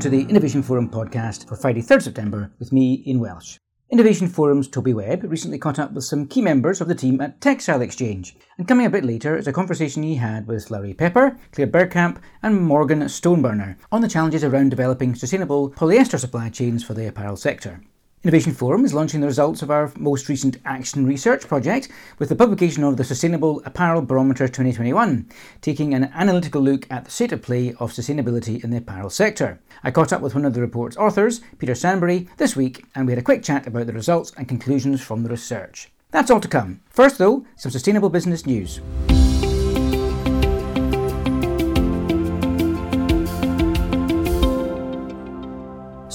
To the Innovation Forum podcast for Friday, 3rd September with me, Ian Welsh. Innovation Forum's Toby Webb recently caught up with some key members of the team at Textile Exchange, and coming a bit later is a conversation he had with La Rhea Pepper, Claire Bergkamp, and Morgan Stoneburner on the challenges around developing sustainable polyester supply chains for the apparel sector. Innovation Forum is launching the results of our most recent action research project with the publication of the Sustainable Apparel Barometer 2021, taking an analytical look at the state of play of sustainability in the apparel sector. I caught up with one of the report's authors, Peter Stanbury, this week, and we had a quick chat about the results and conclusions from the research. That's all to come. First, though, some sustainable business news.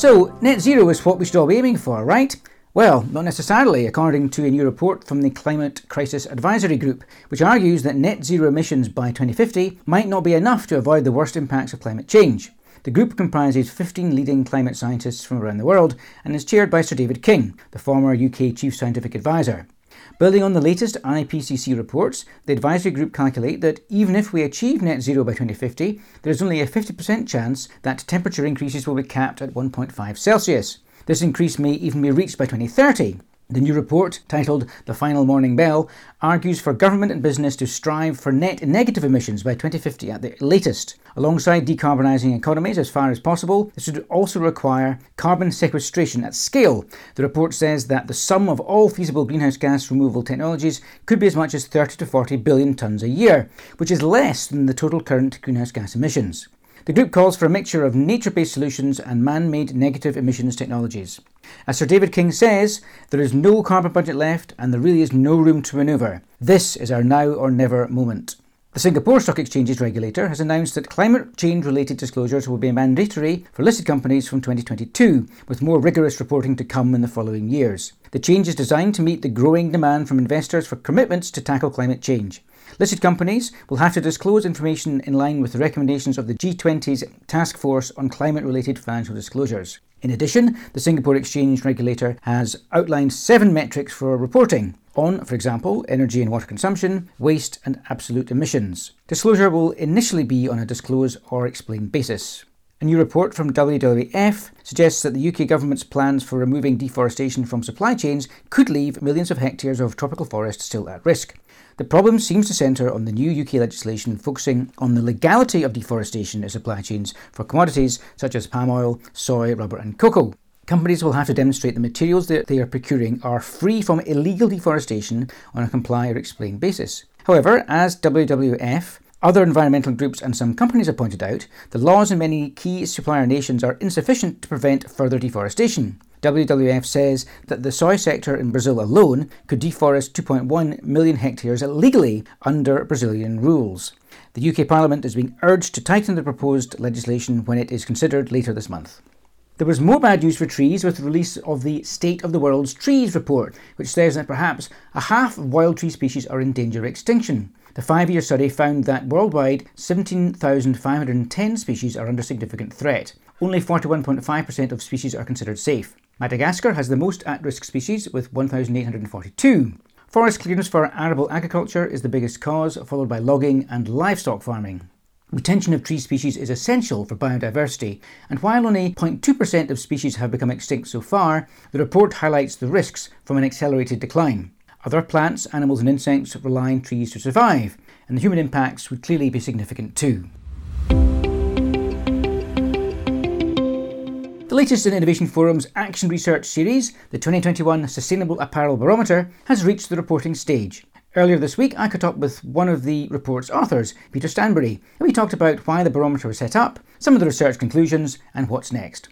So, net zero is what we should all be aiming for, right? Well, not necessarily, according to a new report from the Climate Crisis Advisory Group, which argues that net zero emissions by 2050 might not be enough to avoid the worst impacts of climate change. The group comprises 15 leading climate scientists from around the world and is chaired by Sir David King, the former UK Chief Scientific Advisor. Building on the latest IPCC reports, the advisory group calculate that even if we achieve net zero by 2050, there is only a 50% chance that temperature increases will be capped at 1.5 Celsius. This increase may even be reached by 2030. The new report, titled The Final Warning Bell, argues for government and business to strive for net negative emissions by 2050 at the latest. Alongside decarbonising economies as far as possible, this would also require carbon sequestration at scale. The report says that the sum of all feasible greenhouse gas removal technologies could be as much as 30 to 40 billion tonnes a year, which is less than the total current greenhouse gas emissions. The group calls for a mixture of nature based solutions and man made negative emissions technologies. As Sir David King says, there is no carbon budget left and there really is no room to manoeuvre. This is our now or never moment. The Singapore Stock Exchange's regulator has announced that climate change related disclosures will be mandatory for listed companies from 2022, with more rigorous reporting to come in the following years. The change is designed to meet the growing demand from investors for commitments to tackle climate change. Listed companies will have to disclose information in line with the recommendations of the G20's Task Force on Climate Related Financial Disclosures. In addition, the Singapore Exchange regulator has outlined seven metrics for reporting on, for example, energy and water consumption, waste, and absolute emissions. Disclosure will initially be on a disclose or explain basis. A new report from WWF suggests that the UK government's plans for removing deforestation from supply chains could leave millions of hectares of tropical forest still at risk. The problem seems to centre on the new UK legislation focusing on the legality of deforestation in supply chains for commodities such as palm oil, soy, rubber, and cocoa. Companies will have to demonstrate the materials that they are procuring are free from illegal deforestation on a comply or explain basis. However, as WWF, other environmental groups and some companies have pointed out, the laws in many key supplier nations are insufficient to prevent further deforestation. WWF says that the soy sector in Brazil alone could deforest 2.1 million hectares illegally under Brazilian rules. The UK Parliament is being urged to tighten the proposed legislation when it is considered later this month. There was more bad news for trees with the release of the State of the World's Trees report, which says that perhaps a half of wild tree species are in danger of extinction. The five year study found that worldwide 17,510 species are under significant threat. Only 41.5% of species are considered safe. Madagascar has the most at risk species with 1,842. Forest clearance for arable agriculture is the biggest cause, followed by logging and livestock farming. Retention of tree species is essential for biodiversity, and while only 0.2% of species have become extinct so far, the report highlights the risks from an accelerated decline. Other plants, animals, and insects rely on trees to survive, and the human impacts would clearly be significant too. The latest in Innovation Forum's Action Research series, the 2021 Sustainable Apparel Barometer, has reached the reporting stage. Earlier this week, I caught up with one of the report's authors, Peter Stanbury, and we talked about why the barometer was set up, some of the research conclusions, and what's next.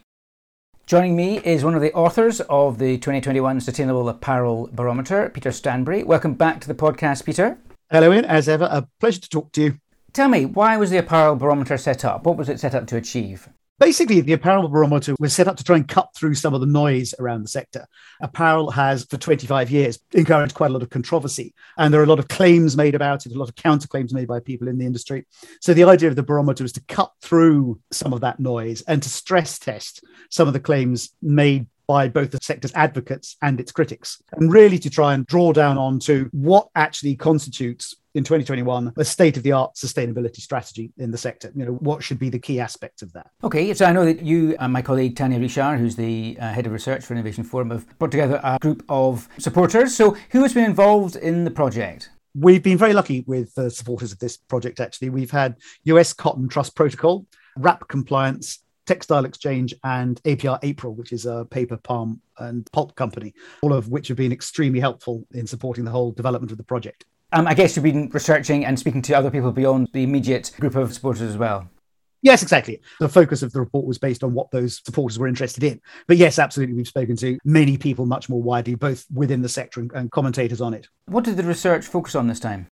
Joining me is one of the authors of the 2021 Sustainable Apparel Barometer, Peter Stanbury. Welcome back to the podcast, Peter. Hello, Ian. As ever, a pleasure to talk to you. Tell me, why was the apparel barometer set up? What was it set up to achieve? Basically, the apparel barometer was set up to try and cut through some of the noise around the sector. Apparel has, for 25 years, encouraged quite a lot of controversy, and there are a lot of claims made about it, a lot of counterclaims made by people in the industry. So, the idea of the barometer was to cut through some of that noise and to stress test some of the claims made by both the sector's advocates and its critics, and really to try and draw down onto what actually constitutes in 2021 a state of the art sustainability strategy in the sector. You know, what should be the key aspects of that? Okay, so I know that you and my colleague Tanya Richard, who's the uh, head of research for Innovation Forum, have brought together a group of supporters. So, who has been involved in the project? We've been very lucky with the supporters of this project, actually. We've had US Cotton Trust Protocol, WRAP Compliance, Textile Exchange, and APR April, which is a paper, palm, and pulp company, all of which have been extremely helpful in supporting the whole development of the project. Um, I guess you've been researching and speaking to other people beyond the immediate group of supporters as well. Yes, exactly. The focus of the report was based on what those supporters were interested in. But yes, absolutely, we've spoken to many people much more widely, both within the sector and, and commentators on it. What did the research focus on this time?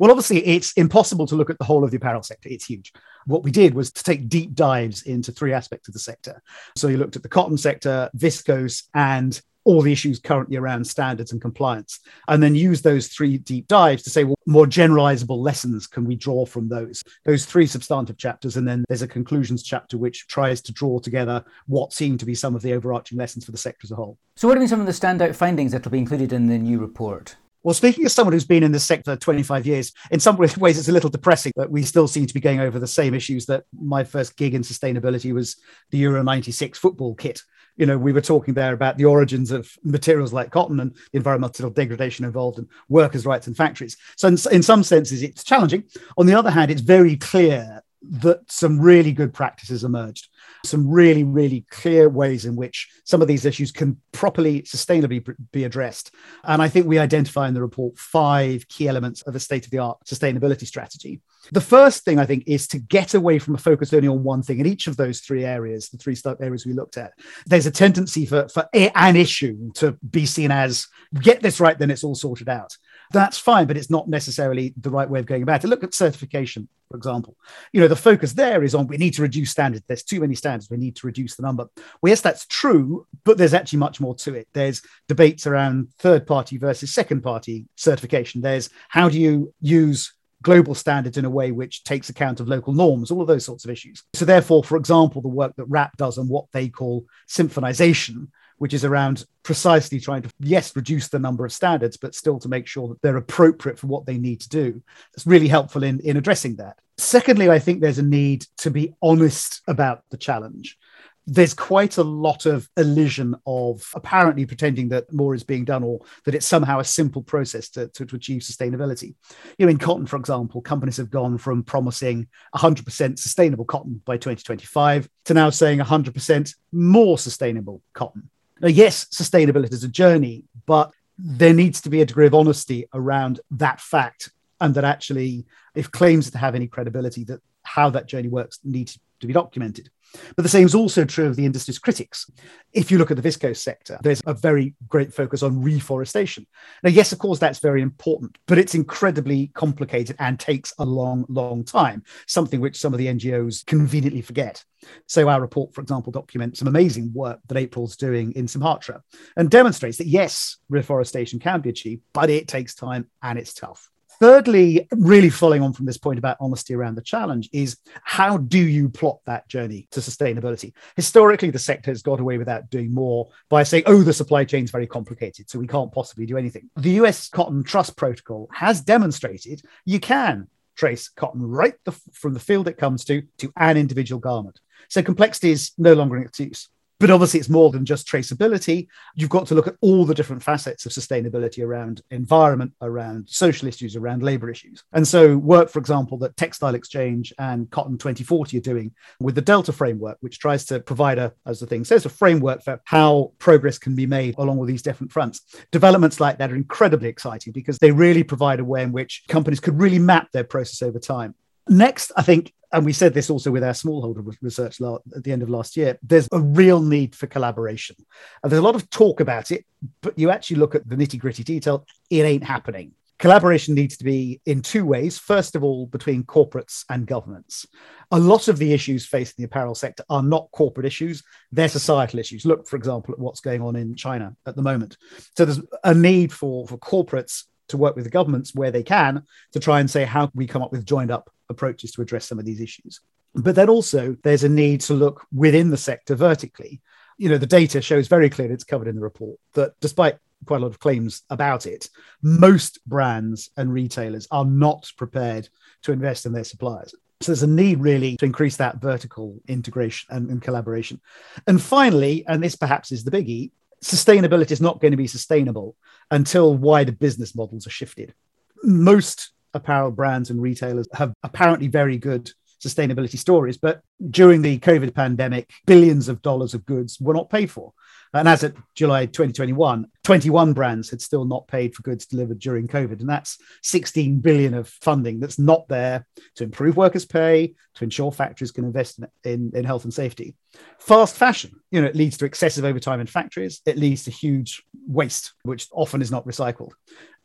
Well, obviously, it's impossible to look at the whole of the apparel sector. It's huge. What we did was to take deep dives into three aspects of the sector. So you looked at the cotton sector, viscose, and all the issues currently around standards and compliance, and then use those three deep dives to say, well, more generalizable lessons can we draw from those? Those three substantive chapters, and then there's a conclusions chapter which tries to draw together what seem to be some of the overarching lessons for the sector as a whole. So, what are some of the standout findings that will be included in the new report? Well, speaking as someone who's been in the sector 25 years, in some ways it's a little depressing that we still seem to be going over the same issues that my first gig in sustainability was the Euro 96 football kit you know, we were talking there about the origins of materials like cotton and the environmental degradation involved and workers' rights and factories. So, in, in some senses, it's challenging. On the other hand, it's very clear that some really good practices emerged, some really, really clear ways in which some of these issues can properly, sustainably be addressed. And I think we identify in the report five key elements of a state of the art sustainability strategy. The first thing I think is to get away from a focus only on one thing in each of those three areas, the three areas we looked at. There's a tendency for, for an issue to be seen as get this right, then it's all sorted out. That's fine, but it's not necessarily the right way of going about it. Look at certification, for example. You know, the focus there is on we need to reduce standards. There's too many standards. We need to reduce the number. Well, yes, that's true, but there's actually much more to it. There's debates around third party versus second party certification. There's how do you use global standards in a way which takes account of local norms, all of those sorts of issues. So, therefore, for example, the work that WRAP does on what they call symphonization, which is around precisely trying to, yes, reduce the number of standards, but still to make sure that they're appropriate for what they need to do. It's really helpful in, in addressing that. Secondly, I think there's a need to be honest about the challenge there's quite a lot of elision of apparently pretending that more is being done or that it's somehow a simple process to, to, to, achieve sustainability. You know, in cotton, for example, companies have gone from promising 100% sustainable cotton by 2025 to now saying 100% more sustainable cotton. Now, yes, sustainability is a journey, but there needs to be a degree of honesty around that fact and that actually if claims to have any credibility that how that journey works needs to be documented but the same is also true of the industry's critics. If you look at the viscose sector, there's a very great focus on reforestation. Now, yes, of course, that's very important, but it's incredibly complicated and takes a long, long time, something which some of the NGOs conveniently forget. So, our report, for example, documents some amazing work that April's doing in Sumatra and demonstrates that yes, reforestation can be achieved, but it takes time and it's tough. Thirdly, really following on from this point about honesty around the challenge, is how do you plot that journey to sustainability? Historically, the sector has got away without doing more by saying, oh, the supply chain is very complicated, so we can't possibly do anything. The US Cotton Trust Protocol has demonstrated you can trace cotton right the, from the field it comes to to an individual garment. So complexity is no longer an excuse. But obviously, it's more than just traceability. You've got to look at all the different facets of sustainability around environment, around social issues, around labor issues. And so, work, for example, that Textile Exchange and Cotton 2040 are doing with the Delta framework, which tries to provide a, as the thing says, a framework for how progress can be made along with these different fronts. Developments like that are incredibly exciting because they really provide a way in which companies could really map their process over time. Next, I think, and we said this also with our smallholder research at the end of last year, there's a real need for collaboration. And there's a lot of talk about it, but you actually look at the nitty gritty detail, it ain't happening. Collaboration needs to be in two ways. First of all, between corporates and governments. A lot of the issues facing the apparel sector are not corporate issues, they're societal issues. Look, for example, at what's going on in China at the moment. So there's a need for, for corporates to work with the governments where they can to try and say how we come up with joined up approaches to address some of these issues. But then also there's a need to look within the sector vertically. You know, the data shows very clearly, it's covered in the report, that despite quite a lot of claims about it. Most brands and retailers are not prepared to invest in their suppliers. So there's a need really to increase that vertical integration and, and collaboration. And finally, and this perhaps is the biggie, sustainability is not going to be sustainable until wider business models are shifted. Most apparel brands and retailers have apparently very good sustainability stories, but during the COVID pandemic, billions of dollars of goods were not paid for. And as of July 2021, 21 brands had still not paid for goods delivered during COVID. And that's 16 billion of funding that's not there to improve workers' pay, to ensure factories can invest in, in, in health and safety. Fast fashion, you know, it leads to excessive overtime in factories. It leads to huge waste, which often is not recycled.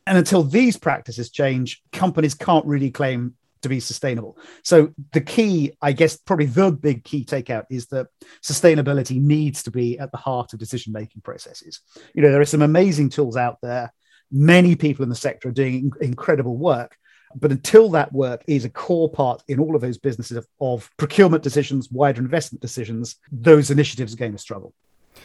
And until these practices change, companies can't really claim to be sustainable. So the key, I guess, probably the big key takeout is that sustainability needs to be at the heart of decision making processes. You know, there are some amazing tools out there. Many people in the sector are doing incredible work. But until that work is a core part in all of those businesses of, of procurement decisions, wider investment decisions, those initiatives are going to struggle.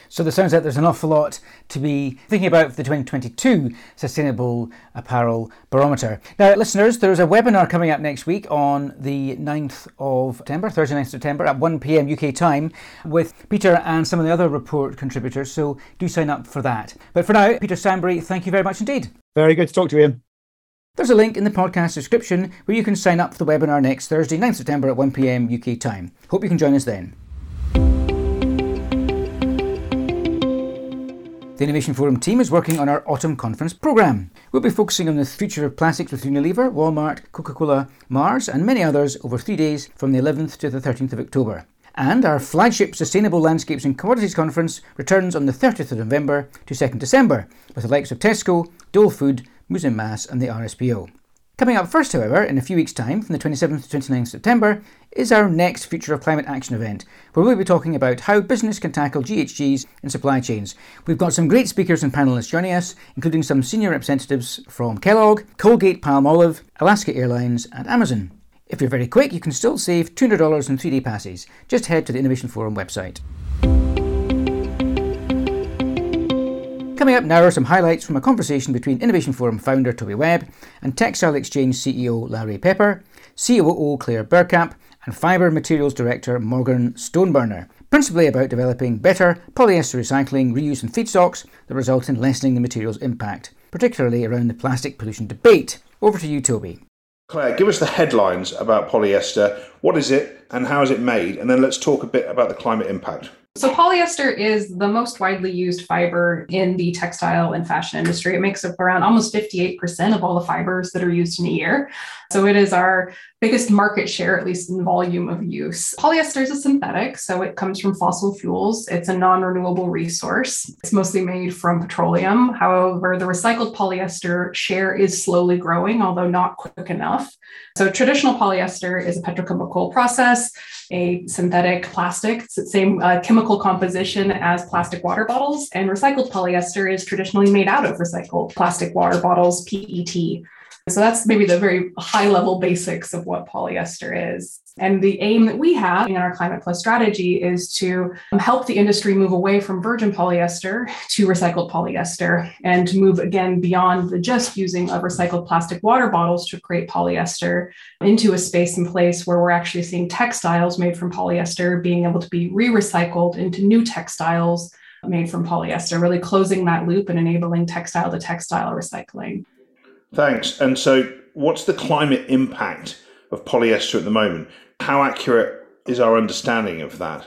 So there sounds like there's an awful lot to be thinking about for the 2022 Sustainable Apparel Barometer. Now, listeners, there's a webinar coming up next week on the 9th of September, Thursday, 9th September at 1 p.m. UK time with Peter and some of the other report contributors. So do sign up for that. But for now, Peter Stanbury, thank you very much indeed. Very good to talk to you, Ian. There's a link in the podcast description where you can sign up for the webinar next Thursday, 9th September at 1 pm UK time. Hope you can join us then. The Innovation Forum team is working on our autumn conference programme. We'll be focusing on the future of plastics with Unilever, Walmart, Coca Cola, Mars, and many others over three days from the 11th to the 13th of October. And our flagship Sustainable Landscapes and Commodities Conference returns on the 30th of November to 2nd December with the likes of Tesco, Dole Food, Musim Mas, and the RSPO. Coming up first, however, in a few weeks' time, from the 27th to 29th September, is our next Future of Climate Action event, where we'll be talking about how business can tackle GHGs in supply chains. We've got some great speakers and panelists joining us, including some senior representatives from Kellogg, Colgate Palmolive, Alaska Airlines, and Amazon. If you're very quick, you can still save $200 in 3D passes. Just head to the Innovation Forum website. Coming up now are some highlights from a conversation between Innovation Forum founder Toby Webb and Textile Exchange CEO La Rhea Pepper, COO Claire Bergkamp, and Fibre Materials Director Morgan Stoneburner, principally about developing better polyester recycling, reuse, and feedstocks that result in lessening the material's impact, particularly around the plastic pollution debate. Over to you, Toby. Claire, give us the headlines about polyester. What is it and how is it made? And then let's talk a bit about the climate impact. So, polyester is the most widely used fiber in the textile and fashion industry. It makes up around almost 58% of all the fibers that are used in a year. So, it is our biggest market share, at least in volume of use. Polyester is a synthetic, so it comes from fossil fuels. It's a non renewable resource. It's mostly made from petroleum. However, the recycled polyester share is slowly growing, although not quick enough. So, traditional polyester is a petrochemical process a synthetic plastic. It's the same uh, chemical composition as plastic water bottles. And recycled polyester is traditionally made out of recycled plastic water bottles, PET. So that's maybe the very high level basics of what polyester is. And the aim that we have in our Climate Plus strategy is to help the industry move away from virgin polyester to recycled polyester and to move again beyond the just using of recycled plastic water bottles to create polyester into a space and place where we're actually seeing textiles made from polyester being able to be re recycled into new textiles made from polyester, really closing that loop and enabling textile to textile recycling. Thanks. And so, what's the climate impact of polyester at the moment? How accurate is our understanding of that?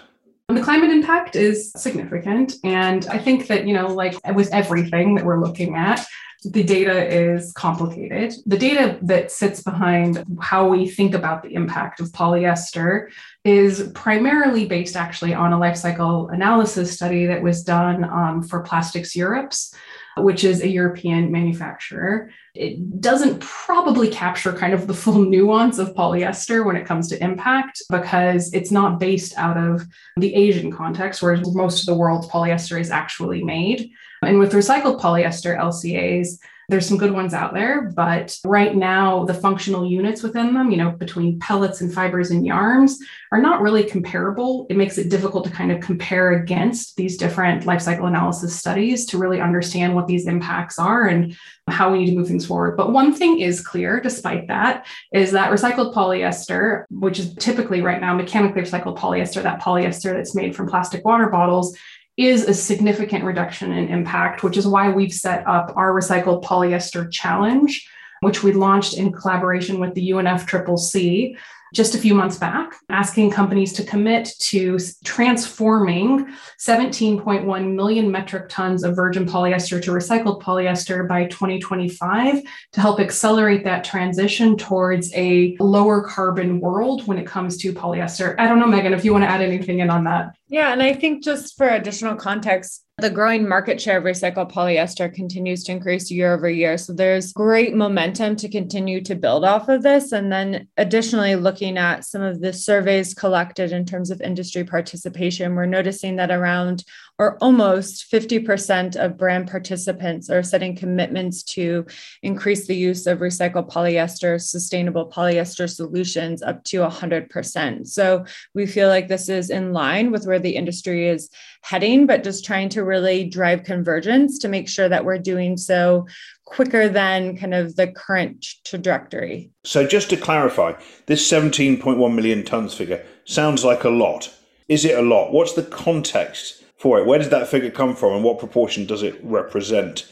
The climate impact is significant. And I think that, you know, like with everything that we're looking at, the data is complicated. The data that sits behind how we think about the impact of polyester is primarily based actually on a life cycle analysis study that was done um, for Plastics Europe's which is a European manufacturer. It doesn't probably capture kind of the full nuance of polyester when it comes to impact because it's not based out of the Asian context, where most of the world's polyester is actually made. And with recycled polyester LCAs, There's some good ones out there, but right now, the functional units within them, you know, between pellets and fibers and yarns, are not really comparable. It makes it difficult to kind of compare against these different life cycle analysis studies to really understand what these impacts are and how we need to move things forward. But one thing is clear, despite that, is that recycled polyester, which is typically right now mechanically recycled polyester, that polyester that's made from plastic water bottles, is a significant reduction in impact, which is why we've set up our recycled polyester challenge, which we launched in collaboration with the UNFCCC just a few months back, asking companies to commit to transforming 17.1 million metric tons of virgin polyester to recycled polyester by 2025 to help accelerate that transition towards a lower carbon world when it comes to polyester. I don't know, Megan, if you want to add anything in on that. Yeah, and I think just for additional context, the growing market share of recycled polyester continues to increase year over year. So there's great momentum to continue to build off of this. And then additionally, looking at some of the surveys collected in terms of industry participation, we're noticing that around or almost 50% of brand participants are setting commitments to increase the use of recycled polyester, sustainable polyester solutions up to 100%. So we feel like this is in line with where the industry is heading, but just trying to really drive convergence to make sure that we're doing so quicker than kind of the current trajectory. So just to clarify, this 17.1 million tons figure sounds like a lot. Is it a lot? What's the context for it. Where does that figure come from and what proportion does it represent?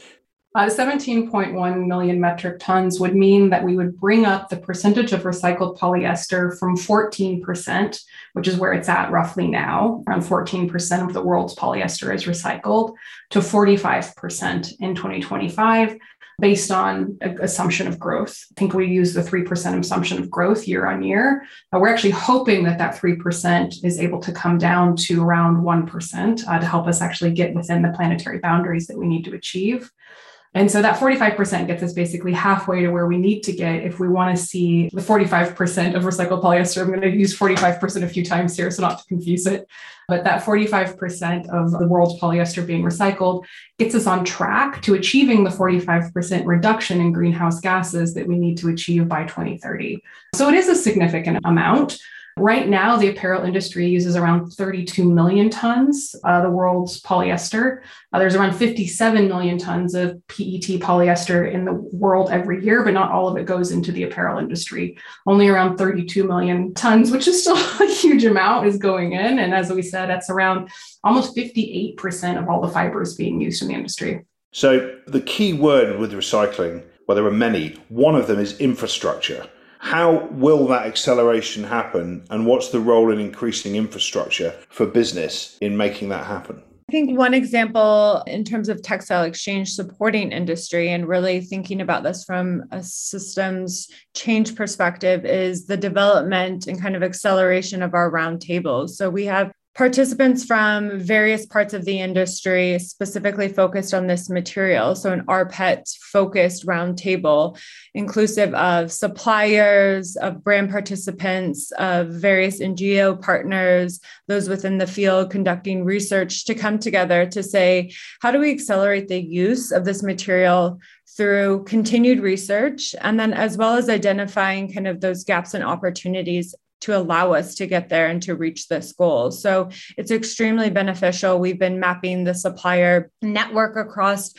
Uh, 17.1 million metric tons would mean that we would bring up the percentage of recycled polyester from 14%, which is where it's at roughly now, around 14% of the world's polyester is recycled, to 45% in 2025 based on assumption of growth. I think we use the 3% assumption of growth year on year. Uh, we're actually hoping that that 3% is able to come down to around 1% uh, to help us actually get within the planetary boundaries that we need to achieve. And so that 45% gets us basically halfway to where we need to get if we want to see the 45% of recycled polyester. I'm going to use 45% a few times here, so not to confuse it. But that 45% of the world's polyester being recycled gets us on track to achieving the 45% reduction in greenhouse gases that we need to achieve by 2030. So it is a significant amount. Right now, the apparel industry uses around 32 million tons, uh, the world's polyester. Uh, there's around 57 million tons of PET polyester in the world every year, but not all of it goes into the apparel industry. Only around 32 million tons, which is still a huge amount, is going in. And as we said, that's around almost 58% of all the fibers being used in the industry. So the key word with recycling, well, there are many. One of them is infrastructure. How will that acceleration happen, and what's the role in increasing infrastructure for business in making that happen? I think one example in terms of textile exchange supporting industry and really thinking about this from a systems change perspective is the development and kind of acceleration of our roundtables. So we have participants from various parts of the industry specifically focused on this material. So, an RPET focused roundtable, inclusive of suppliers, of brand participants, of various NGO partners, those within the field conducting research to come together to say, how do we accelerate the use of this material through continued research and then as well as identifying kind of those gaps and opportunities to allow us to get there and to reach this goal. So it's extremely beneficial. We've been mapping the supplier network across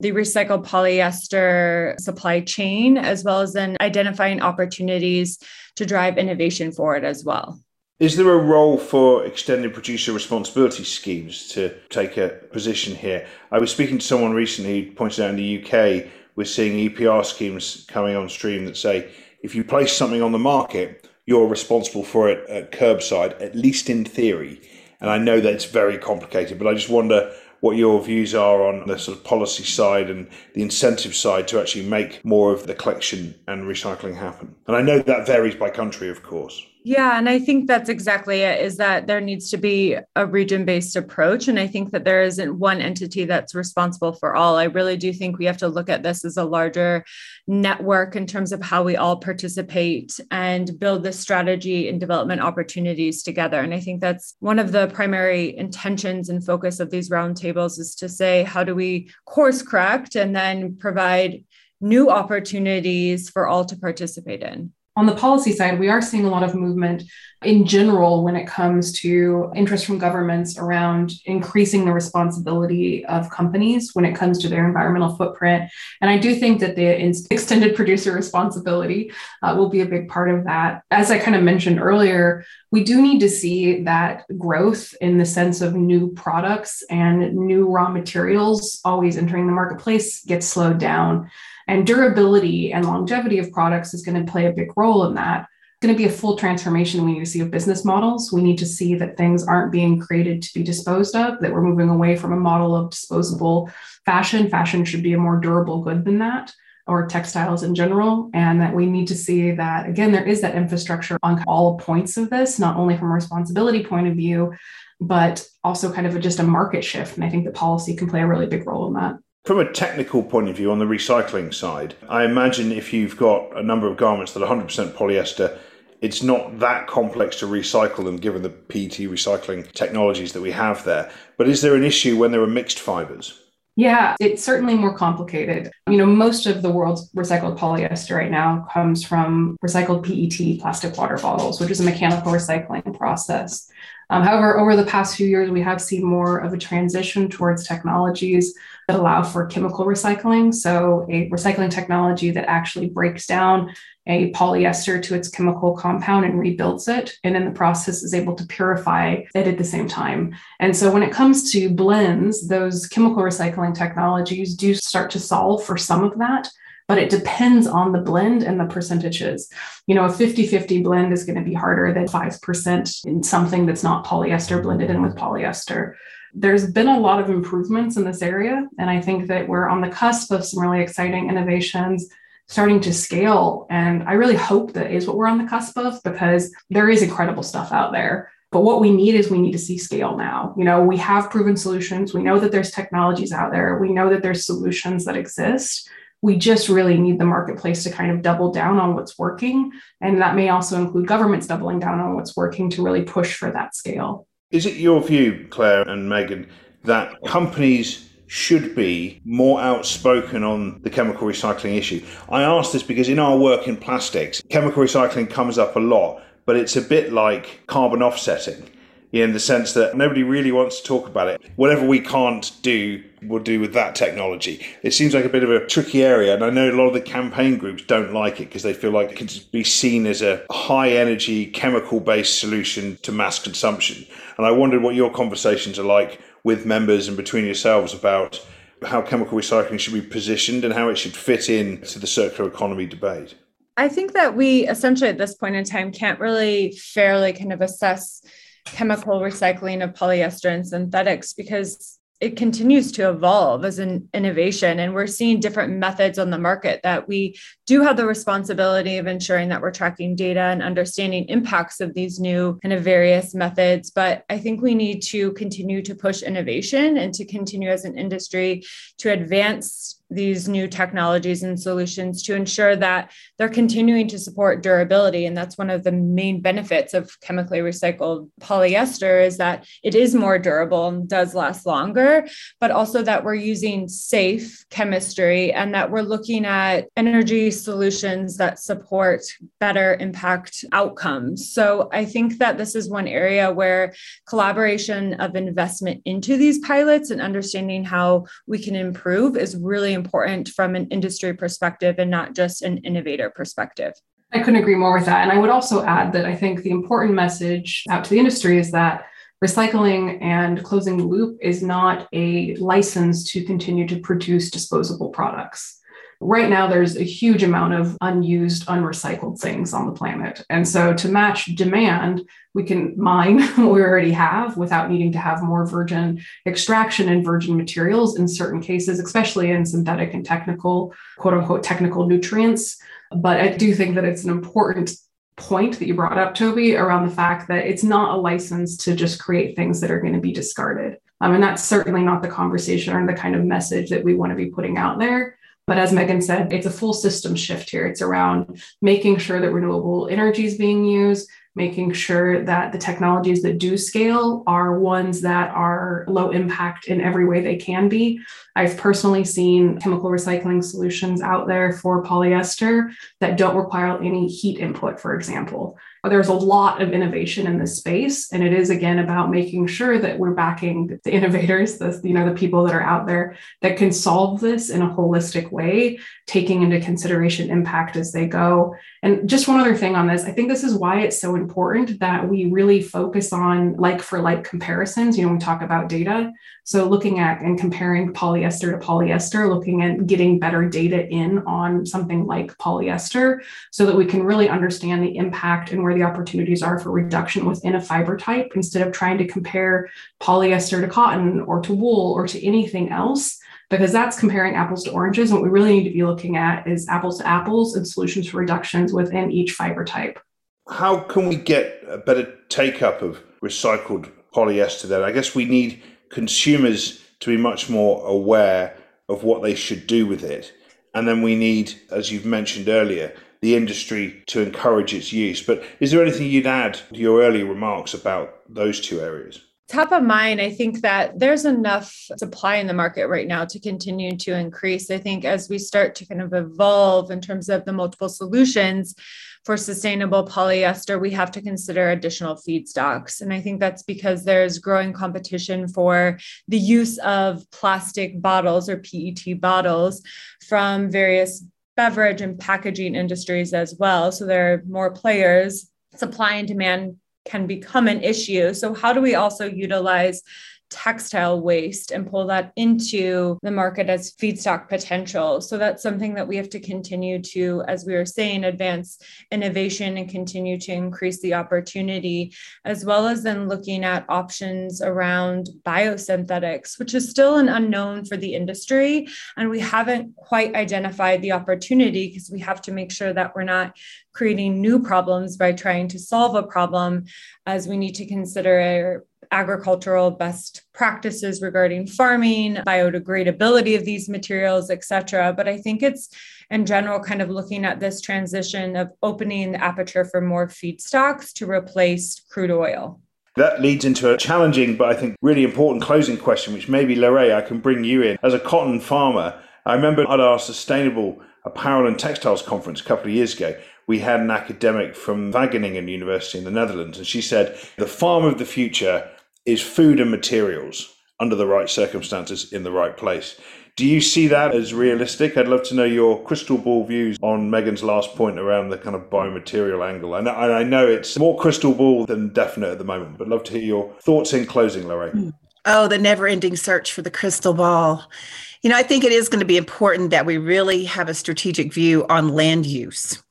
the recycled polyester supply chain, as well as then identifying opportunities to drive innovation forward as well. Is there a role for extended producer responsibility schemes to take a position here? I was speaking to someone recently who pointed out in the UK, we're seeing EPR schemes coming on stream that say if you place something on the market, you're responsible for it at curbside, at least in theory. And I know that it's very complicated, but I just wonder what your views are on the sort of policy side and the incentive side to actually make more of the collection and recycling happen. And I know that varies by country, of course. Yeah, and I think that's exactly it is that there needs to be a region based approach. And I think that there isn't one entity that's responsible for all. I really do think we have to look at this as a larger network in terms of how we all participate and build this strategy and development opportunities together. And I think that's one of the primary intentions and focus of these roundtables is to say, how do we course correct and then provide new opportunities for all to participate in? On the policy side, we are seeing a lot of movement in general when it comes to interest from governments around increasing the responsibility of companies when it comes to their environmental footprint. And I do think that the extended producer responsibility uh, will be a big part of that. As I kind of mentioned earlier, we do need to see that growth in the sense of new products and new raw materials always entering the marketplace get slowed down. And durability and longevity of products is going to play a big role in that. It's going to be a full transformation we need to see of business models. We need to see that things aren't being created to be disposed of, that we're moving away from a model of disposable fashion. Fashion should be a more durable good than that or textiles in general. And that we need to see that, again, there is that infrastructure on all points of this, not only from a responsibility point of view, but also kind of a, just a market shift. And I think that policy can play a really big role in that. From a technical point of view, on the recycling side, I imagine if you've got a number of garments that are 100% polyester, it's not that complex to recycle them given the PET recycling technologies that we have there. But is there an issue when there are mixed fibers? Yeah, it's certainly more complicated. You know, most of the world's recycled polyester right now comes from recycled PET plastic water bottles, which is a mechanical recycling process. Um, however, over the past few years, we have seen more of a transition towards technologies that allow for chemical recycling. So, a recycling technology that actually breaks down a polyester to its chemical compound and rebuilds it, and in the process is able to purify it at the same time. And so, when it comes to blends, those chemical recycling technologies do start to solve for some of that but it depends on the blend and the percentages. You know, a 50 50 blend is going to be harder than 5% in something that's not polyester blended in with polyester. There's been a lot of improvements in this area, and I think that we're on the cusp of some really exciting innovations starting to scale. And I really hope that is what we're on the cusp of because there is incredible stuff out there. But what we need is we need to see scale now. You know, we have proven solutions. We know that there's technologies out there. We know that there's solutions that exist. We just really need the marketplace to kind of double down on what's working. And that may also include governments doubling down on what's working to really push for that scale. Is it your view, Claire and Megan, that companies should be more outspoken on the chemical recycling issue? I ask this because in our work in plastics, chemical recycling comes up a lot, but it's a bit like carbon offsetting in the sense that nobody really wants to talk about it. Whatever we can't do, we'll do with that technology. It seems like a bit of a tricky area, and I know a lot of the campaign groups don't like it because they feel like it can be seen as a high energy, chemical based solution to mass consumption. And I wondered what your conversations are like with members and between yourselves about how chemical recycling should be positioned and how it should fit in to the circular economy debate. I think that we essentially at this point in time can't really fairly kind of assess chemical recycling of polyester and synthetics because it continues to evolve as an innovation. And we're seeing different methods on the market that we do have the responsibility of ensuring that we're tracking data and understanding impacts of these new kind of various methods. But i think we need to continue to push innovation and to continue as an industry to advance these new technologies and solutions to ensure that they're continuing to support durability. And that's one of the main benefits of chemically recycled polyester is that it is more durable and does last longer but also that we're using safe chemistry and that we're looking at energy solutions that support better impact outcomes. So i think that this is one area where collaboration of investment into these pilots and understanding how we can improve is really important from an industry perspective and not just an innovator perspective. I couldn't agree more with that. And I would also add that I think the important message out to the industry is that recycling and closing the loop is not a license to continue to produce disposable products right now there's a huge amount of unused, unrecycled things on the planet. And so to match demand, we can mine what we already have without needing to have more virgin extraction and virgin materials in certain cases, especially in synthetic and technical, quote unquote, technical nutrients. But I do think that it's an important point that you brought up, Toby, around the fact that it's not a license to just create things that are going to be discarded. Um, and that's certainly not the conversation or the kind of message that we want to be putting out there. But as Megan said, it's a full system shift here. It's around making sure that renewable energy is being used, making sure that the technologies that do scale are ones that are low impact in every way they can be. I've personally seen chemical recycling solutions out there for polyester that don't require any heat input, for example. There's a lot of innovation in this space and it is again about making sure that we're backing the innovators the you know the people that are out there that can solve this in a holistic way taking into consideration impact as they go. And just one other thing on this i think this is why it's so important that we really focus on like for like comparisons. You know we talk about data. So looking at and comparing polyester to polyester looking at getting better data in on something like polyester so that we can really understand the impact and where the opportunities are for reduction within a fiber type instead of trying to compare polyester to cotton or to wool or to anything else because that's comparing apples to oranges. What we really need to be looking at is apples to apples and solutions for reductions within each fiber type. How can we get a better take up of recycled polyester then? I guess we need consumers to be much more aware of what they should do with it. And then we need, as you've mentioned earlier, the industry to encourage its use. But is there anything you'd add to your earlier remarks about those two areas? Top of mind, I think that there's enough supply in the market right now to continue to increase. I think as we start to kind of evolve in terms of the multiple solutions for sustainable polyester, we have to consider additional feedstocks. And I think that's because there's growing competition for the use of plastic bottles or PET bottles from various beverage and packaging industries as well. So there are more players. Supply and demand can become an issue. So, how do we also utilize textile waste and pull that into the market as feedstock potential. So that's something that we have to continue to, as we were saying, advance innovation and continue to increase the opportunity, as well as then looking at options around biosynthetics, which is still an unknown for the industry. And we haven't quite identified the opportunity because we have to make sure that we're not creating new problems by trying to solve a problem as we need to consider agricultural best practices regarding farming, biodegradability of these materials, et cetera. But I think it's in general kind of looking at this transition of opening the aperture for more feedstocks to replace crude oil. That leads into a challenging, but I think really important closing question, which maybe Lorraine, I can bring you in. As a cotton farmer, I remember at our sustainable apparel and textiles conference a couple of years ago, we had an academic from Wageningen University in the Netherlands, and she said, The farm of the future is food and materials under the right circumstances in the right place. Do you see that as realistic? I'd love to know your crystal ball views on Megan's last point around the kind of biomaterial angle. And I know it's more crystal ball than definite at the moment, but love to hear your thoughts in closing, Lorraine. Hmm. Oh, the never ending search for the crystal ball. You know, I think it is going to be important that we really have a strategic view on land use.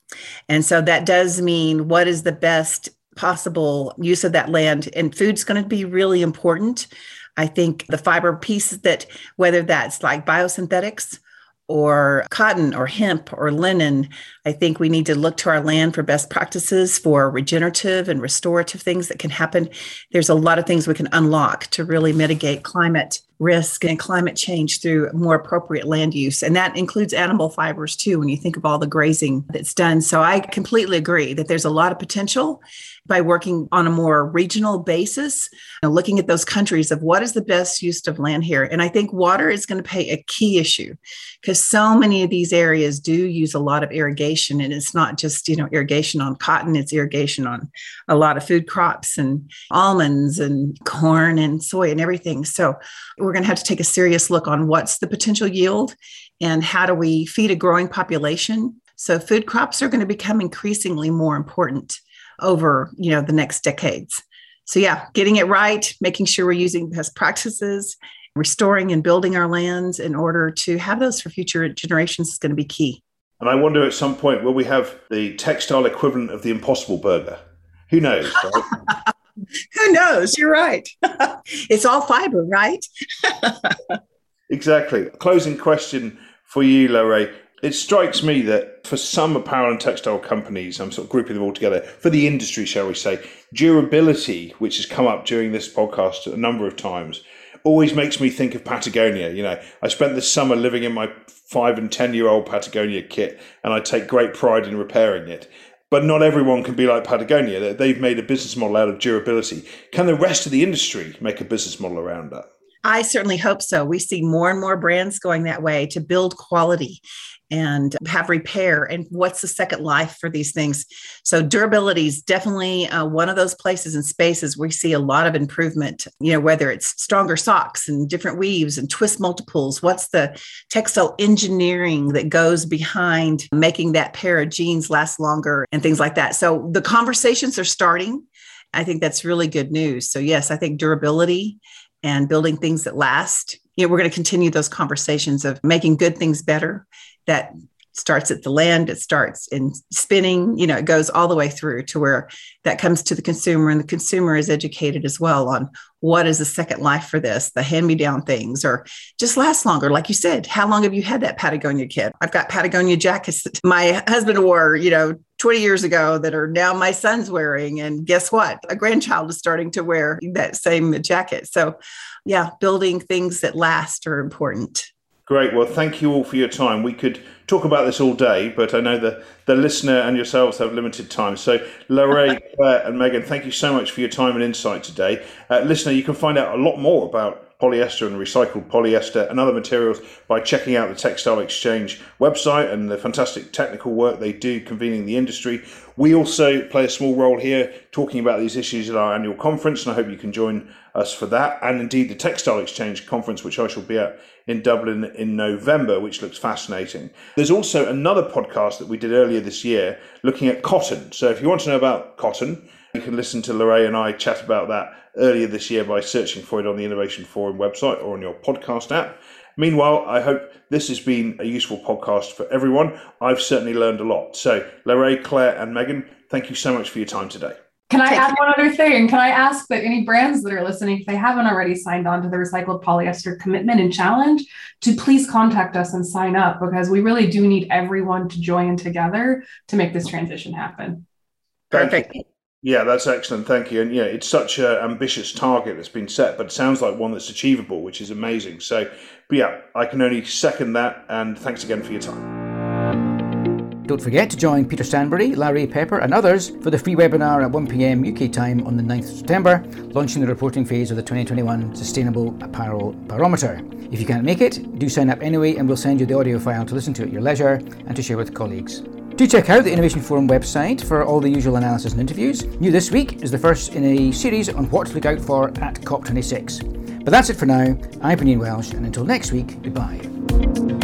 And so that does mean what is the best possible use of that land. And food's going to be really important. I think the fiber piece that, whether that's like biosynthetics or cotton or hemp or linen, I think we need to look to our land for best practices for regenerative and restorative things that can happen. There's a lot of things we can unlock to really mitigate climate risk and climate change through more appropriate land use. And that includes animal fibers too, when you think of all the grazing that's done. So I completely agree that there's a lot of potential by working on a more regional basis, know, looking at those countries of what is the best use of land here. And I think water is going to play a key issue because so many of these areas do use a lot of irrigation. And it's not just, you know, irrigation on cotton, it's irrigation on a lot of food crops and almonds and corn and soy and everything. So we're going to have to take a serious look on what's the potential yield and how do we feed a growing population. So food crops are going to become increasingly more important over you know the next decades. So yeah getting it right making sure we're using best practices restoring and building our lands in order to have those for future generations is going to be key. And i wonder at some point will we have the textile equivalent of the impossible burger? Who knows right? who knows? You're right. It's all fiber right? Exactly. Closing question for you Lorraine it strikes me that for some apparel and textile companies, I'm sort of grouping them all together, for the industry, shall we say, durability, which has come up during this podcast a number of times, always makes me think of Patagonia. You know, I spent the summer living in my five and 10 year old Patagonia kit, and I take great pride in repairing it. but not everyone can be like Patagonia. They've made a business model out of durability. Can the rest of the industry make a business model around that? I certainly hope so. We see more and more brands going that way to build quality and have repair and what's the second life for these things. So durability is definitely uh, one of those places and spaces we see a lot of improvement you know whether it's stronger socks and different weaves and twist multiples. What's the textile engineering that goes behind making that pair of jeans last longer and things like that? So the conversations are starting. I think that's really good news. So yes i think durability and building things that last you know, we're going to continue those conversations of making good things better that starts at the land, it starts in spinning, you know, it goes all the way through to where that comes to the consumer and the consumer is educated as well on what is the second life for this, the hand-me-down things, or just last longer. Like you said, how long have you had that Patagonia kit? I've got Patagonia jackets that my husband wore, you know, 20 years ago that are now my son's wearing. And guess what? A grandchild is starting to wear that same jacket. So yeah, building things that last are important. Great. Well, thank you all for your time. We could talk about this all day, but I know the, the listener and yourselves have limited time. So, Lorraine, Claire, and Megan, thank you so much for your time and insight today. Uh, listener, you can find out a lot more about polyester and recycled polyester and other materials by checking out the Textile Exchange website and the fantastic technical work they do convening the industry. We also play a small role here talking about these issues at our annual conference, and I hope you can join us for that, and indeed the Textile Exchange conference, which I shall be at in Dublin in November, which looks fascinating. There's also another podcast that we did earlier this year looking at cotton. So if you want to know about cotton, you can listen to Lorraine and I chat about that earlier this year by searching for it on the Innovation Forum website or on your podcast app. Meanwhile, I hope this has been a useful podcast for everyone. I've certainly learned a lot. So, Lorraine, Claire, and Megan, thank you so much for your time today. Can I add one other thing? Can I ask that any brands that are listening, if they haven't already signed on to the recycled polyester commitment and challenge, to please contact us and sign up because we really do need everyone to join together to make this transition happen. Perfect. Yeah, that's excellent. Thank you. And yeah, it's such an ambitious target that's been set, but it sounds like one that's achievable, which is amazing. So, but yeah, I can only second that. And thanks again for your time. Don't forget to join Peter Stanbury, La Rhea Pepper, and others for the free webinar at 1pm UK time on the 9th of September, launching the reporting phase of the 2021 Sustainable Apparel Barometer. If you can't make it, do sign up anyway, and we'll send you the audio file to listen to at your leisure and to share with colleagues. Do check out the Innovation Forum website for all the usual analysis and interviews. New this week is the first in a series on what to look out for at COP26. But that's it for now. I've been Ian Welsh, and until next week, goodbye.